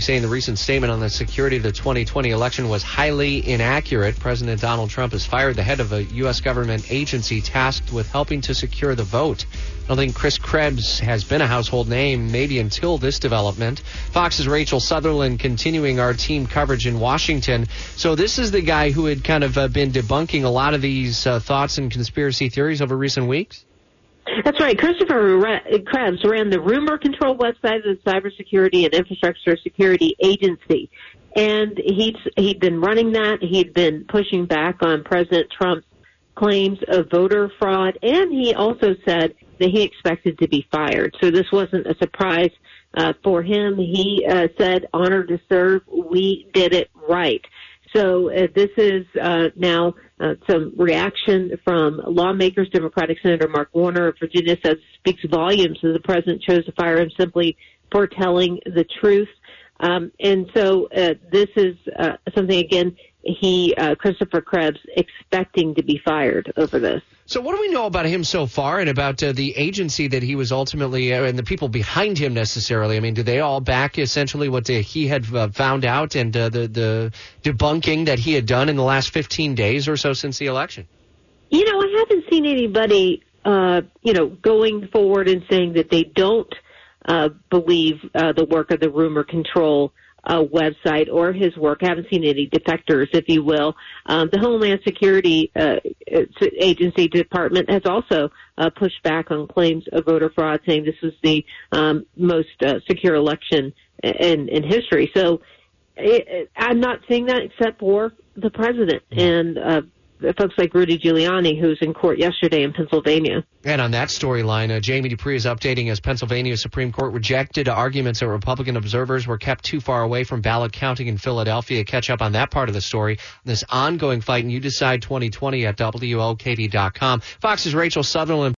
Saying the recent statement on the security of the 2020 election was highly inaccurate. President Donald Trump has fired the head of a U.S. government agency tasked with helping to secure the vote. I don't think Chris Krebs has been a household name, maybe until this development. Fox's Rachel Sutherland continuing our team coverage in Washington. So this is the guy who had kind of uh, been debunking a lot of these uh, thoughts and conspiracy theories over recent weeks? That's right. Christopher Krebs ran the rumor control website of the Cybersecurity and Infrastructure Security Agency. And he'd, he'd been running that. He'd been pushing back on President Trump's claims of voter fraud. And he also said that he expected to be fired. So this wasn't a surprise uh, for him. He uh, said, honor to serve. We did it right. So uh, this is uh, now uh, some reaction from lawmakers. Democratic Senator Mark Warner of Virginia says speaks volumes that the president chose to fire him simply for telling the truth. Um, and so uh, this is uh, something again he uh, Christopher Krebs expecting to be fired over this. So, what do we know about him so far, and about uh, the agency that he was ultimately, uh, and the people behind him necessarily? I mean, do they all back essentially what uh, he had uh, found out and uh, the the debunking that he had done in the last 15 days or so since the election? You know, I haven't seen anybody, uh, you know, going forward and saying that they don't believe uh, the work of the rumor control uh, website or his work. I haven't seen any defectors, if you will. Um, the Homeland Security uh, Agency Department has also uh, pushed back on claims of voter fraud, saying this was the um, most uh, secure election in, in history. So it, I'm not seeing that except for the president and uh, folks like Rudy Giuliani, who's in court yesterday in Pennsylvania. And on that storyline, uh, Jamie Dupree is updating as Pennsylvania Supreme Court rejected arguments that Republican observers were kept too far away from ballot counting in Philadelphia. Catch up on that part of the story, this ongoing fight, and you decide 2020 at WOKV.com. Fox's Rachel Sutherland.